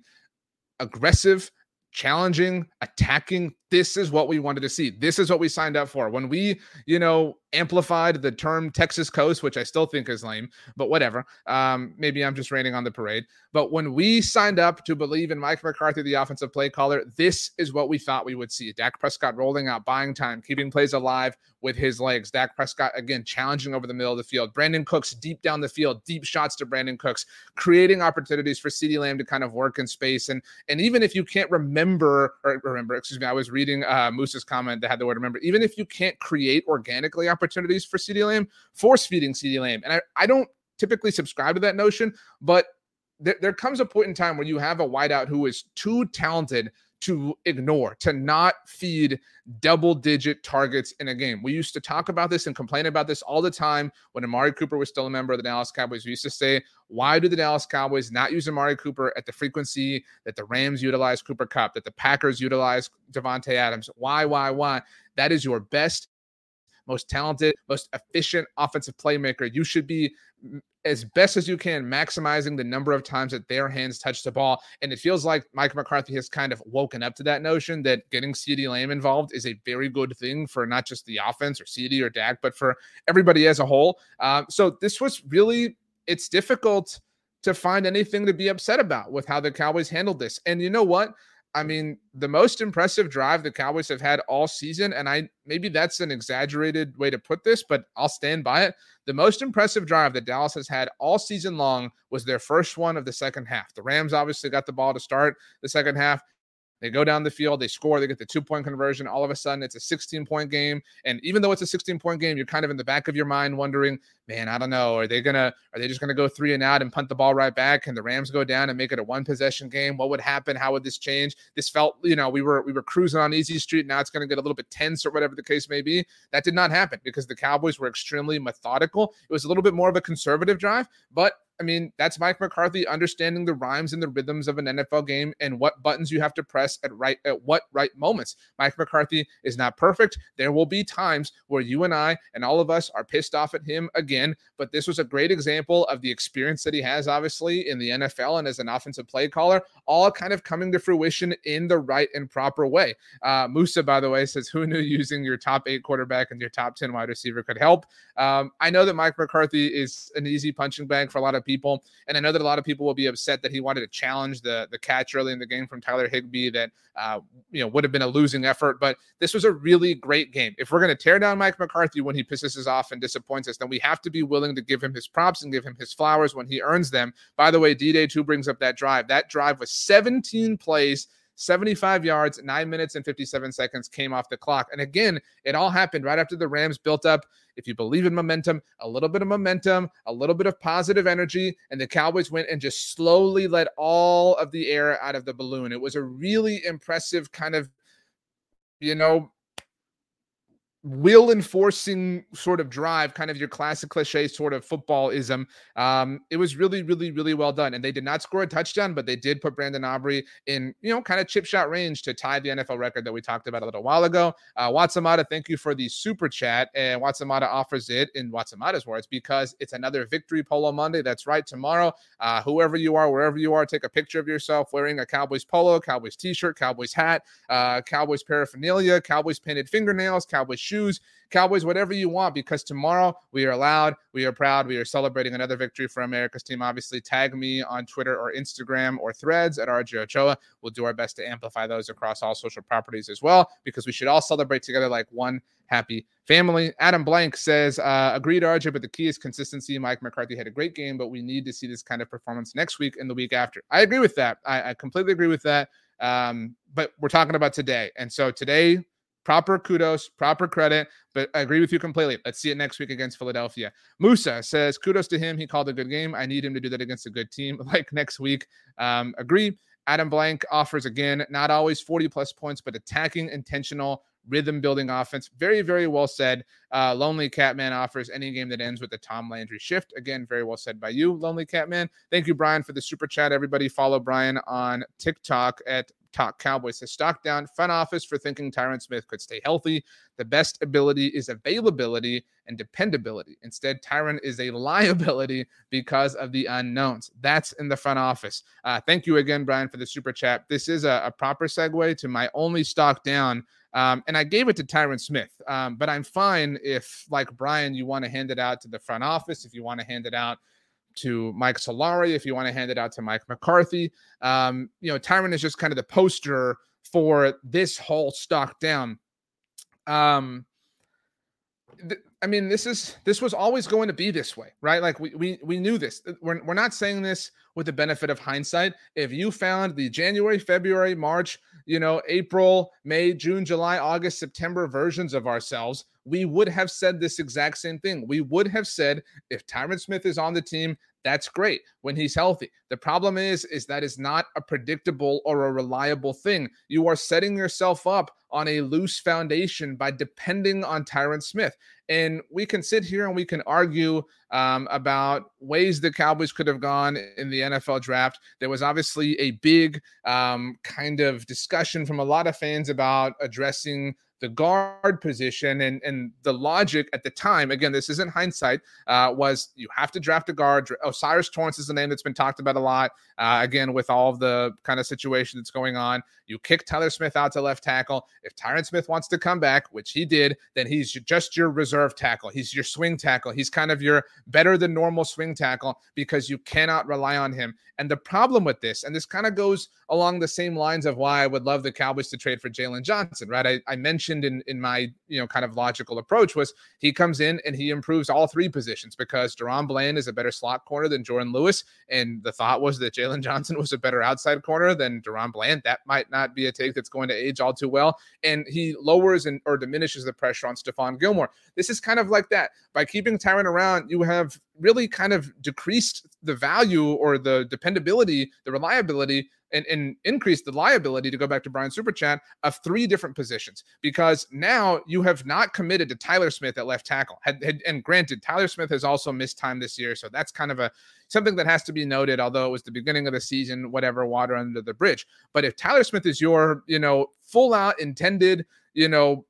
aggressive, challenging, attacking. This is what we wanted to see. This is what we signed up for. When we, you know, amplified the term Texas Coast, which I still think is lame, but whatever. Um, maybe I'm just raining on the parade. But when we signed up to believe in Mike McCarthy, the offensive play caller, this is what we thought we would see. Dak Prescott rolling out, buying time, keeping plays alive with his legs. Dak Prescott, again, challenging over the middle of the field. Brandin Cooks deep down the field, deep shots to Brandin Cooks, creating opportunities for CeeDee Lamb to kind of work in space. And and even if you can't remember, or remember, excuse me, I was reading uh, Moose's comment that had the word remember, even if you can't create organically opportunities for CeeDee Lamb, force feeding CeeDee Lamb. And I, I don't typically subscribe to that notion, but there, there comes a point in time where you have a wideout who is too talented to ignore, to not feed double digit targets in a game. We used to talk about this and complain about this all the time when Amari Cooper was still a member of the Dallas Cowboys. We used to say, why do the Dallas Cowboys not use Amari Cooper at the frequency that the Rams utilize Cooper Kupp, that the Packers utilize Davante Adams? Why, why, why? That is your best most talented, most efficient offensive playmaker. You should be as best as you can maximizing the number of times that their hands touch the ball. And it feels like Mike McCarthy has kind of woken up to that notion that getting CeeDee Lamb involved is a very good thing for not just the offense or CeeDee or Dak, but for everybody as a whole. Um, so this was really, it's difficult to find anything to be upset about with how the Cowboys handled this. And you know what? I mean, the most impressive drive the Cowboys have had all season, and I maybe that's an exaggerated way to put this, but I'll stand by it. The most impressive drive that Dallas has had all season long was their first one of the second half. The Rams obviously got the ball to start the second half. They go down the field, they score, they get the two point conversion. All of a sudden, it's a 16 point game. And even though it's a 16 point game, you're kind of in the back of your mind wondering, man, I don't know. Are they gonna are they just gonna go three and out and punt the ball right back? Can the Rams go down and make it a one possession game? What would happen? How would this change? This felt, you know, we were we were cruising on easy street. Now it's gonna get a little bit tense or whatever the case may be. That did not happen because the Cowboys were extremely methodical. It was a little bit more of a conservative drive, but I mean, that's Mike McCarthy understanding the rhymes and the rhythms of an NFL game and what buttons you have to press at right at what right moments. Mike McCarthy is not perfect. There will be times where you and I and all of us are pissed off at him again, but this was a great example of the experience that he has obviously in the NFL and as an offensive play caller, all kind of coming to fruition in the right and proper way. Uh, Musa, by the way, says, "Who knew using your top eight quarterback and your top ten wide receiver could help?" Um, I know that Mike McCarthy is an easy punching bag for a lot of people people. And I know that a lot of people will be upset that he wanted to challenge the the catch early in the game from Tyler Higbee that uh, you know would have been a losing effort. But this was a really great game. If we're going to tear down Mike McCarthy when he pisses us off and disappoints us, then we have to be willing to give him his props and give him his flowers when he earns them. By the way, D Day 2 brings up that drive. That drive was 17 plays. 75 yards, nine minutes and 57 seconds came off the clock. And again, it all happened right after the Rams built up, if you believe in momentum, a little bit of momentum, a little bit of positive energy, and the Cowboys went and just slowly let all of the air out of the balloon. It was a really impressive kind of, you know, will enforcing sort of drive, kind of your classic cliche sort of footballism. Um, it was really, really, really well done. And they did not score a touchdown, but they did put Brandon Aubrey in, you know, kind of chip shot range to tie the NFL record that we talked about a little while ago. Uh, Watsamata, thank you for the super chat. And Watsamata offers it in Watsamata's words because it's another victory polo Monday. That's right. Tomorrow, uh, whoever you are, wherever you are, take a picture of yourself wearing a Cowboys polo, Cowboys t shirt, Cowboys hat, uh, Cowboys paraphernalia, Cowboys painted fingernails, Cowboys shoes, Cowboys, whatever you want, because tomorrow we are loud, we are proud, we are celebrating another victory for America's team. Obviously, tag me on Twitter or Instagram or threads at RJ Ochoa. We'll do our best to amplify those across all social properties as well, because we should all celebrate together like one happy family. Adam Blank says, uh, agreed, RJ, but the key is consistency. Mike McCarthy had a great game, but we need to see this kind of performance next week and the week after. I agree with that. I, I completely agree with that. Um, but we're talking about today. And so today, proper kudos, proper credit. But I agree with you completely. Let's see it next week against Philadelphia. Musa says, kudos to him. He called a good game. I need him to do that against a good team [LAUGHS] like next week. Um, agree. Adam Blank offers again, not always 40 plus points, but attacking, intentional, rhythm building offense. Very, very well said. Uh, Lonely Catman offers any game that ends with a Tom Landry shift. Again, very well said by you, Lonely Catman. Thank you, Brian, for the super chat. Everybody follow Brian on TikTok at Talk Cowboys. His stock down front office for thinking Tyron Smith could stay healthy. The best ability is availability and dependability. Instead, Tyron is a [LAUGHS] liability because of the unknowns. That's in the front office. Uh, thank you again, Brian, for the super chat. This is a, a proper segue to my only stock down. Um, and I gave it to Tyron Smith, um, but I'm fine if, like Brian, you want to hand it out to the front office, if you want to hand it out to Mike Solari, if you want to hand it out to Mike McCarthy. Um, you know, Tyron is just kind of the poster for this whole stock down. Um, th- I mean, this is this was always going to be this way, right? Like we we we knew this. We're we're not saying this with the benefit of hindsight. If you found the January, February, March, you know, April, May, June, July, August, September versions of ourselves, we would have said this exact same thing. We would have said if Tyron Smith is on the team, that's great when he's healthy. The problem is is that is not a predictable or a reliable thing. You are setting yourself up on a loose foundation by depending on Tyron Smith. And we can sit here and we can argue um, about ways the Cowboys could have gone in the NFL draft. There was obviously a big um, kind of discussion from a lot of fans about addressing the guard position and and the logic at the time again this isn't hindsight uh, was you have to draft a guard. O'Cyrus Torrence is the name that's been talked about a lot uh, again with all of the kind of situation that's going on. You kick Tyler Smith out to left tackle. If Tyron Smith wants to come back which he did then he's just your reserve tackle. He's your swing tackle. He's kind of your better than normal swing tackle because you cannot rely on him. And the problem with this and this kind of goes along the same lines of why I would love the Cowboys to trade for Jaylon Johnson right? I, I mentioned mentioned in in my you know kind of logical approach was he comes in and he improves all three positions because DaRon Bland is a better slot corner than Jourdan Lewis, and the thought was that Jaylon [LAUGHS] Johnson was a better outside corner than DaRon Bland. That might not be a take that's going to age all too well, and he lowers and or diminishes the pressure on Stephon Gilmore. This is kind of like that by keeping Tyron around. You have really kind of decreased the value or the dependability, the reliability and, and increase the liability to go back to Brian Super Chat of three different positions because now you have not committed to Tyler Smith at left tackle. Had, had, and granted, Tyler Smith has also missed time this year, so that's kind of a something that has to be noted. Although it was the beginning of the season, whatever, water under the bridge. But if Tyler Smith is your, you know, full out intended, you know,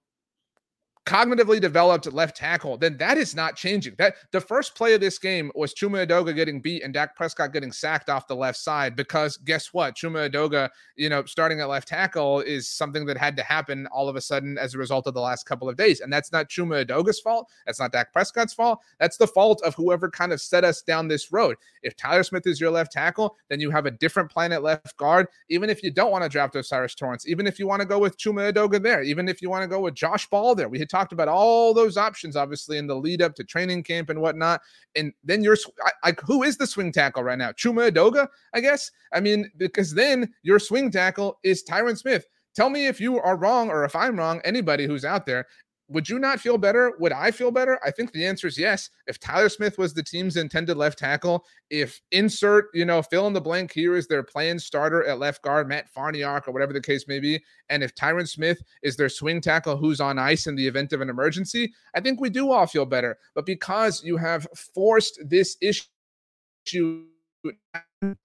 cognitively developed left tackle, then that is not changing. That the first play of this game was Chuma Edoga getting beat and Dak Prescott getting sacked off the left side because guess what? Chuma Edoga, you know, starting at left tackle is something that had to happen all of a sudden as a result of the last couple of days. And that's not Chuma Edoga's fault. That's not Dak Prescott's fault. That's the fault of whoever kind of set us down this road. If Tyler Smith is your left tackle, then you have a different plan at left guard. Even if you don't want to draft O'Cyrus Torrence, even if you want to go with Chuma Edoga there, even if you want to go with Josh Ball there, we had talked about all those options, obviously, in the lead up to training camp and whatnot. And then you're like, who is the swing tackle right now? Chuma Edoga, I guess. I mean, because then your swing tackle is Tyron Smith. Tell me if you are wrong or if I'm wrong, anybody who's out there would you not feel better? Would I feel better? I think the answer is yes. If Tyler Smith was the team's intended left tackle, if insert, you know, fill in the blank here is their playing starter at left guard, Matt Farniok or whatever the case may be, and if Tyron Smith is their swing tackle who's on ice in the event of an emergency, I think we do all feel better. But because you have forced this issue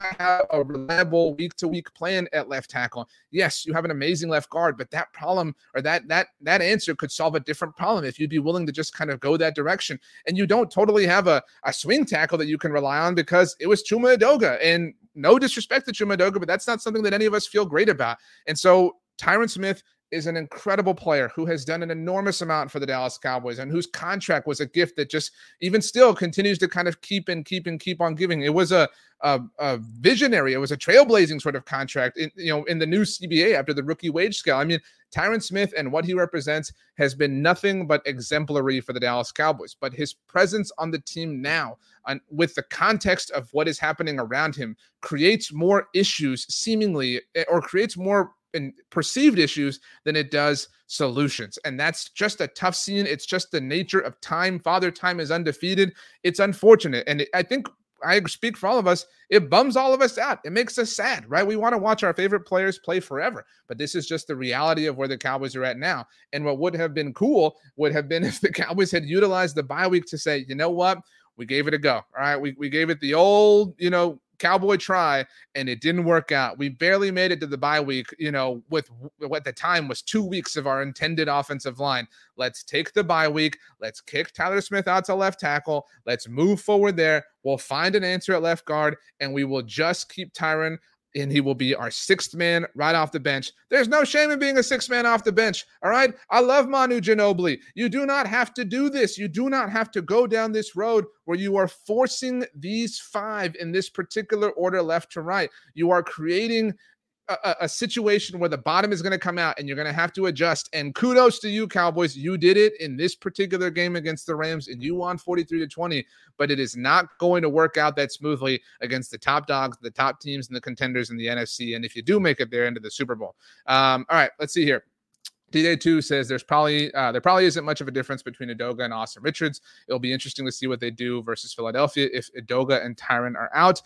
have a reliable week to week plan at left tackle. Yes, you have an amazing left guard, but that problem or that that that answer could solve a different problem if you'd be willing to just kind of go that direction. And you don't totally have a, a swing tackle that you can rely on because it was Chuma Edoga. And no disrespect to Chuma Edoga, but that's not something that any of us feel great about. And so Tyron Smith is an incredible player who has done an enormous amount for the Dallas Cowboys and whose contract was a gift that just even still continues to kind of keep and keep and keep on giving. It was a a, a visionary, it was a trailblazing sort of contract in you know in the new CBA after the rookie wage scale. I mean, Tyron Smith and what he represents has been nothing but exemplary for the Dallas Cowboys. But his presence on the team now, and with the context of what is happening around him, creates more issues seemingly, eh, or creates more and perceived issues than it does solutions. And that's just a tough scene. It's just the nature of time. Father Time is undefeated. It's unfortunate. And I think I speak for all of us. It bums all of us out. It makes us sad, right? We want to watch our favorite players play forever, but this is just the reality of where the Cowboys are at now. And what would have been cool would have been [LAUGHS] if the Cowboys had utilized the bye week to say, you know what? We gave it a go. All right. We, we gave it the old, you know, cowboy try and it didn't work out. We barely made it to the bye week, you know, with what the time was two weeks of our intended offensive line. Let's take the bye week. Let's kick Tyler Smith out to left tackle. Let's move forward there. We'll find an answer at left guard and we will just keep Tyron and he will be our sixth man right off the bench. There's no shame in being a sixth man off the bench. All right. I love Manu Ginobili. You do not have to do this. You do not have to go down this road where you are forcing these five in this particular order left to right. You are creating a, a, situation where the bottom is going to come out and you're going to have to adjust. And kudos to you, Cowboys. You did it in this particular game against the Rams and you won 43 to 20, but it is not going to work out that smoothly against the top dogs, the top teams, and the contenders in the NFC. And if you do make it there into the Super Bowl. Um, all right, let's see here. DJ2 says there's probably uh, there probably isn't much of a difference between Edoga and Asim Richards. It'll be interesting to see what they do versus Philadelphia if Edoga and Tyron are out.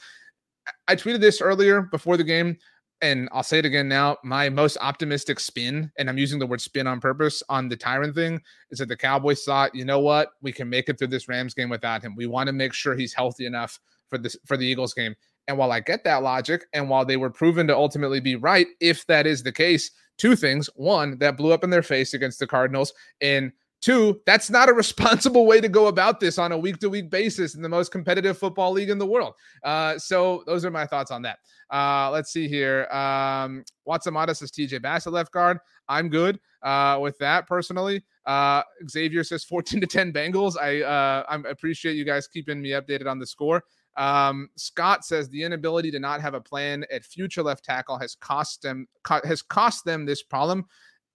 I tweeted this earlier before the game and I'll say it again now, my most optimistic spin, and I'm using the word spin on purpose on the Tyron thing, is that the Cowboys thought, you know what, we can make it through this Rams game without him. We want to make sure he's healthy enough for this for the Eagles game. And while I get that logic, and while they were proven to ultimately be right, if that is the case, two things: one, that blew up in their face against the Cardinals, and Two, that's not a [LAUGHS] responsible way to go about this on a week to week basis in the most competitive football league in the world. Uh, so, those are my thoughts on that. Uh, let's see here. Um, Watsamata says TJ Bassett left guard. I'm good uh, with that personally. Uh, Xavier says 14 to 10 Bengals. I uh, I appreciate you guys keeping me updated on the score. Um, Scott says the inability to not have a plan at future left tackle has cost them co- has cost them this problem.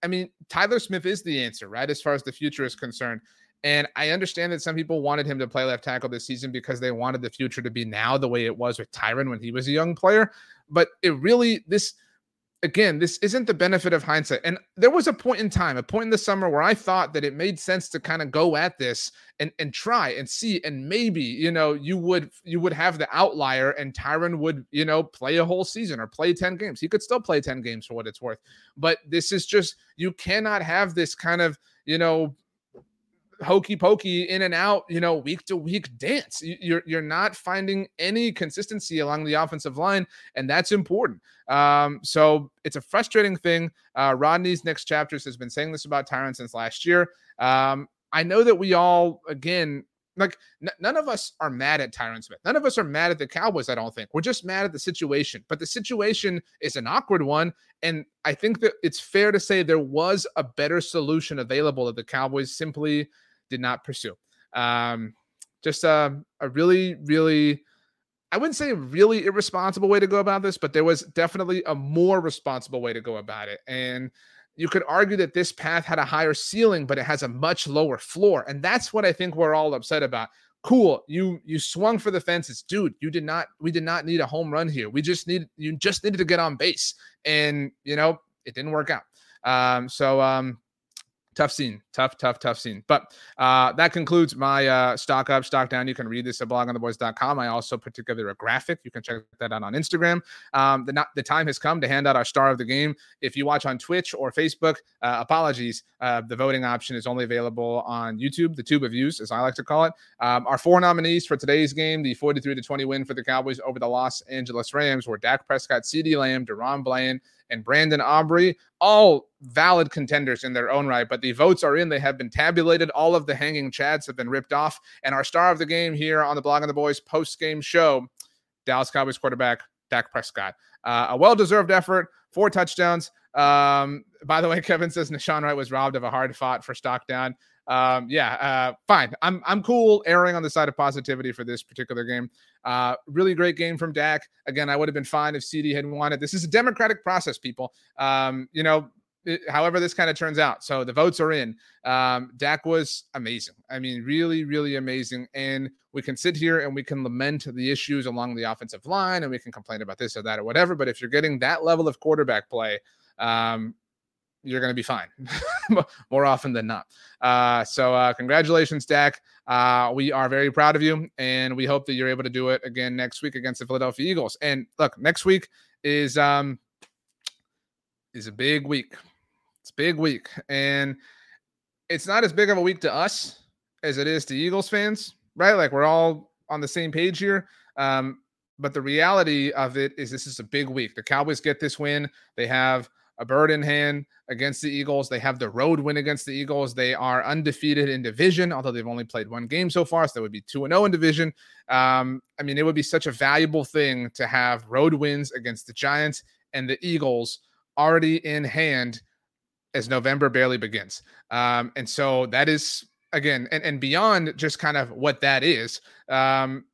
I mean, Tyler Smith is the answer, right? As far as the future is concerned. And I understand that some people wanted him to play left tackle this season because they wanted the future to be now the way it was with Tyron when he was a young player. But it really, this, again, this isn't the benefit of hindsight. And there was a point in time, a point in the summer where I thought that it made sense to kind of go at this and and try and see, and maybe you know you would you would have the outlier, and Tyron would you know play a whole season or play ten games. He could still play ten games for what it's worth. But this is just you cannot have this kind of you know hokey pokey in and out, you know, week to week dance. You're you're not finding any consistency along the offensive line, and that's important. Um, so it's a frustrating thing. Uh, Rodney's next chapters has been saying this about Tyron since last year. Um, I know that we all again like n- none of us are mad at Tyron Smith. None of us are mad at the Cowboys. I don't think we're just mad at the situation. But the situation is an awkward one, and I think that it's fair to say there was a better solution available that the Cowboys simply did not pursue. Um, just a, a really, really, I wouldn't say really irresponsible way to go about this, but there was definitely a more responsible way to go about it. And you could argue that this path had a higher ceiling, but it has a much lower floor. And that's what I think we're all upset about. Cool, you you swung for the fences, dude. You did not. We did not need a home run here. We just need you just needed to get on base, and you know it didn't work out. Um, so um, tough scene, tough, tough, tough scene. But uh, that concludes my uh, stock up, stock down. You can read this at bloggingtheboys.com. I also put together a graphic. You can check that out on Instagram. Um, the, not, the time has come to hand out our star of the game. If you watch on Twitch or Facebook, uh, apologies. Uh, the voting option is only available on YouTube, the tube of views, as I like to call it. Um, our four nominees for today's game, the 43 to 20 win for the Cowboys over the Los Angeles Rams, were Dak Prescott, CeeDee Lamb, DaRon Bland, and Brandon Aubrey, all valid contenders in their own right. But the votes are in; they have been tabulated. All of the hanging chads have been ripped off, and our star of the game here on the Blogging the Boys post game show, Dallas Cowboys quarterback Dak Prescott, uh, a well deserved effort, four touchdowns. Um, by the way, Kevin says Nahshon Wright was robbed of a hard fought for stock down. Um, yeah, uh, fine. I'm I'm cool erring on the side of positivity for this particular game. Uh, really great game from Dak. Again, I would have been fine if CeeDee had won it. This is a democratic process, people. Um, you know, it, however this kind of turns out. So the votes are in. Um, Dak was amazing. I mean, really, really amazing. And we can sit here and we can lament the issues along the offensive line and we can complain about this or that or whatever. But if you're getting that level of quarterback play, um, you're going to be fine [LAUGHS] more often than not. Uh, so, uh, congratulations, Dak. Uh, we are very proud of you, and we hope that you're able to do it again next week against the Philadelphia Eagles. And look, next week is um is a big week. It's a big week, and it's not as big of a week to us as it is to Eagles fans, right? Like we're all on the same page here. Um, but the reality of it is, this is a big week. The Cowboys get this win. They have a bird in hand against the Eagles. They have the road win against the Eagles. They are undefeated in division, although they've only played one game so far. So they would be 2 0 in division. Um, I mean, it would be such a valuable thing to have road wins against the Giants and the Eagles already in hand as November barely begins. Um, and so that is, again, and, and beyond just kind of what that is, um,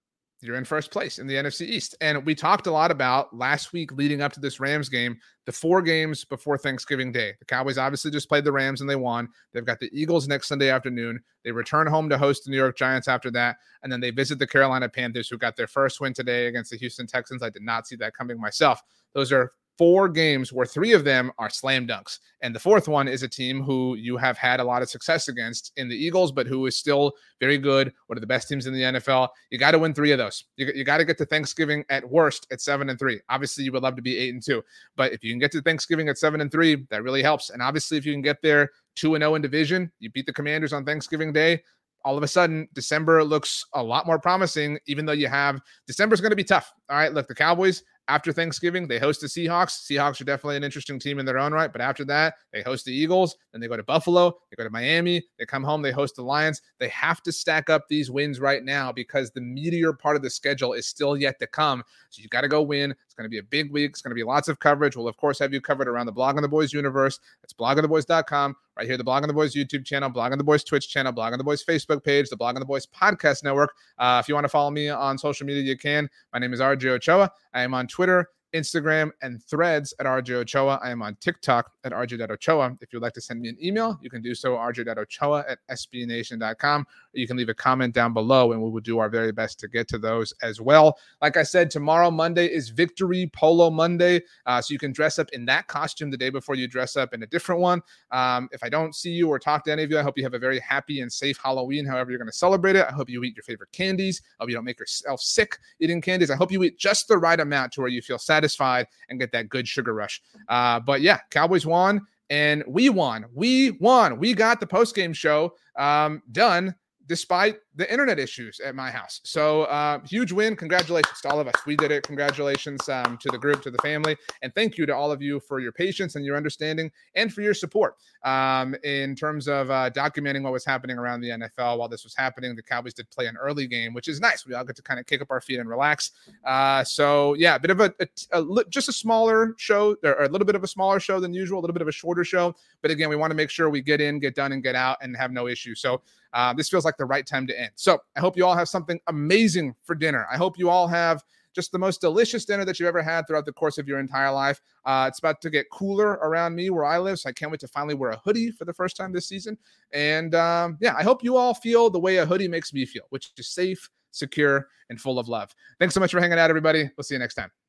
you're in first place in the NFC East. And we talked a lot about last week leading up to this Rams game, the four games before Thanksgiving Day. The Cowboys obviously just played the Rams and they won. They've got the Eagles next Sunday afternoon. They return home to host the New York Giants after that. And then they visit the Carolina Panthers, who got their first win today against the Houston Texans. I did not see that coming myself. Those are four games where three of them are slam dunks. And the fourth one is a team who you have had a lot of success against in the Eagles, but who is still very good, one of the best teams in the NFL. You got to win three of those. You, you got to get to Thanksgiving at worst at seven and three. Obviously, you would love to be eight and two, but if you can get to Thanksgiving at seven and three, that really helps. And obviously, if you can get there two and zero oh in division, you beat the Commanders on Thanksgiving Day all of a sudden December looks a lot more promising, even though you have December's going to be tough. All right. Look, the Cowboys, after Thanksgiving, they host the Seahawks. Seahawks are definitely an interesting team in their own right. But after that, they host the Eagles. Then they go to Buffalo. They go to Miami. They come home. They host the Lions. They have to stack up these wins right now because the meteor part of the schedule is still yet to come. So you got to go win. Going to be a big week. It's going to be lots of coverage. We'll, of course, have you covered around the Blogging the Boys universe. It's bloggingtheboys.com. Right here, the Blogging the Boys YouTube channel, Blogging the Boys Twitch channel, Blogging the Boys Facebook page, the Blogging the Boys podcast network. Uh, if you want to follow me on social media, you can. My name is RJ Ochoa. I am on Twitter Instagram, and threads at RJ Ochoa. I am on TikTok at RJ.Ochoa. If you'd like to send me an email, you can do so RJ.Ochoa at SBNation.com. You can leave a comment down below, and we will do our very best to get to those as well. Like I said, tomorrow, Monday, is Victory Polo Monday. Uh, so you can dress up in that costume the day before you dress up in a different one. Um, if I don't see you or talk to any of you, I hope you have a very happy and safe Halloween, however, you're going to celebrate it. I hope you eat your favorite candies. I hope you don't make yourself sick eating candies. I hope you eat just the right amount to where you feel sad satisfied and get that good sugar rush. Uh, but yeah, Cowboys won and we won. We won. We got the post game show um, done despite the internet issues at my house. So uh, huge win. Congratulations to all of us. We did it. Congratulations um, to the group, to the family. And thank you to all of you for your patience and your understanding and for your support um, in terms of uh, documenting what was happening around the NFL while this was happening. The Cowboys did play an early game, which is nice. We all get to kind of kick up our feet and relax. Uh, so yeah, a bit of a, a, a, just a smaller show or a little bit of a smaller show than usual, a little bit of a shorter show. But again, we want to make sure we get in, get done, and get out and have no issues. So uh, this feels like the right time to end. So I hope you all have something amazing for dinner. I hope you all have just the most delicious dinner that you've ever had throughout the course of your entire life. Uh, it's about to get cooler around me where I live, so I can't wait to finally wear a hoodie for the first time this season. And um, yeah, I hope you all feel the way a hoodie makes me feel, which is safe, secure, and full of love. Thanks so much for hanging out, everybody. We'll see you next time.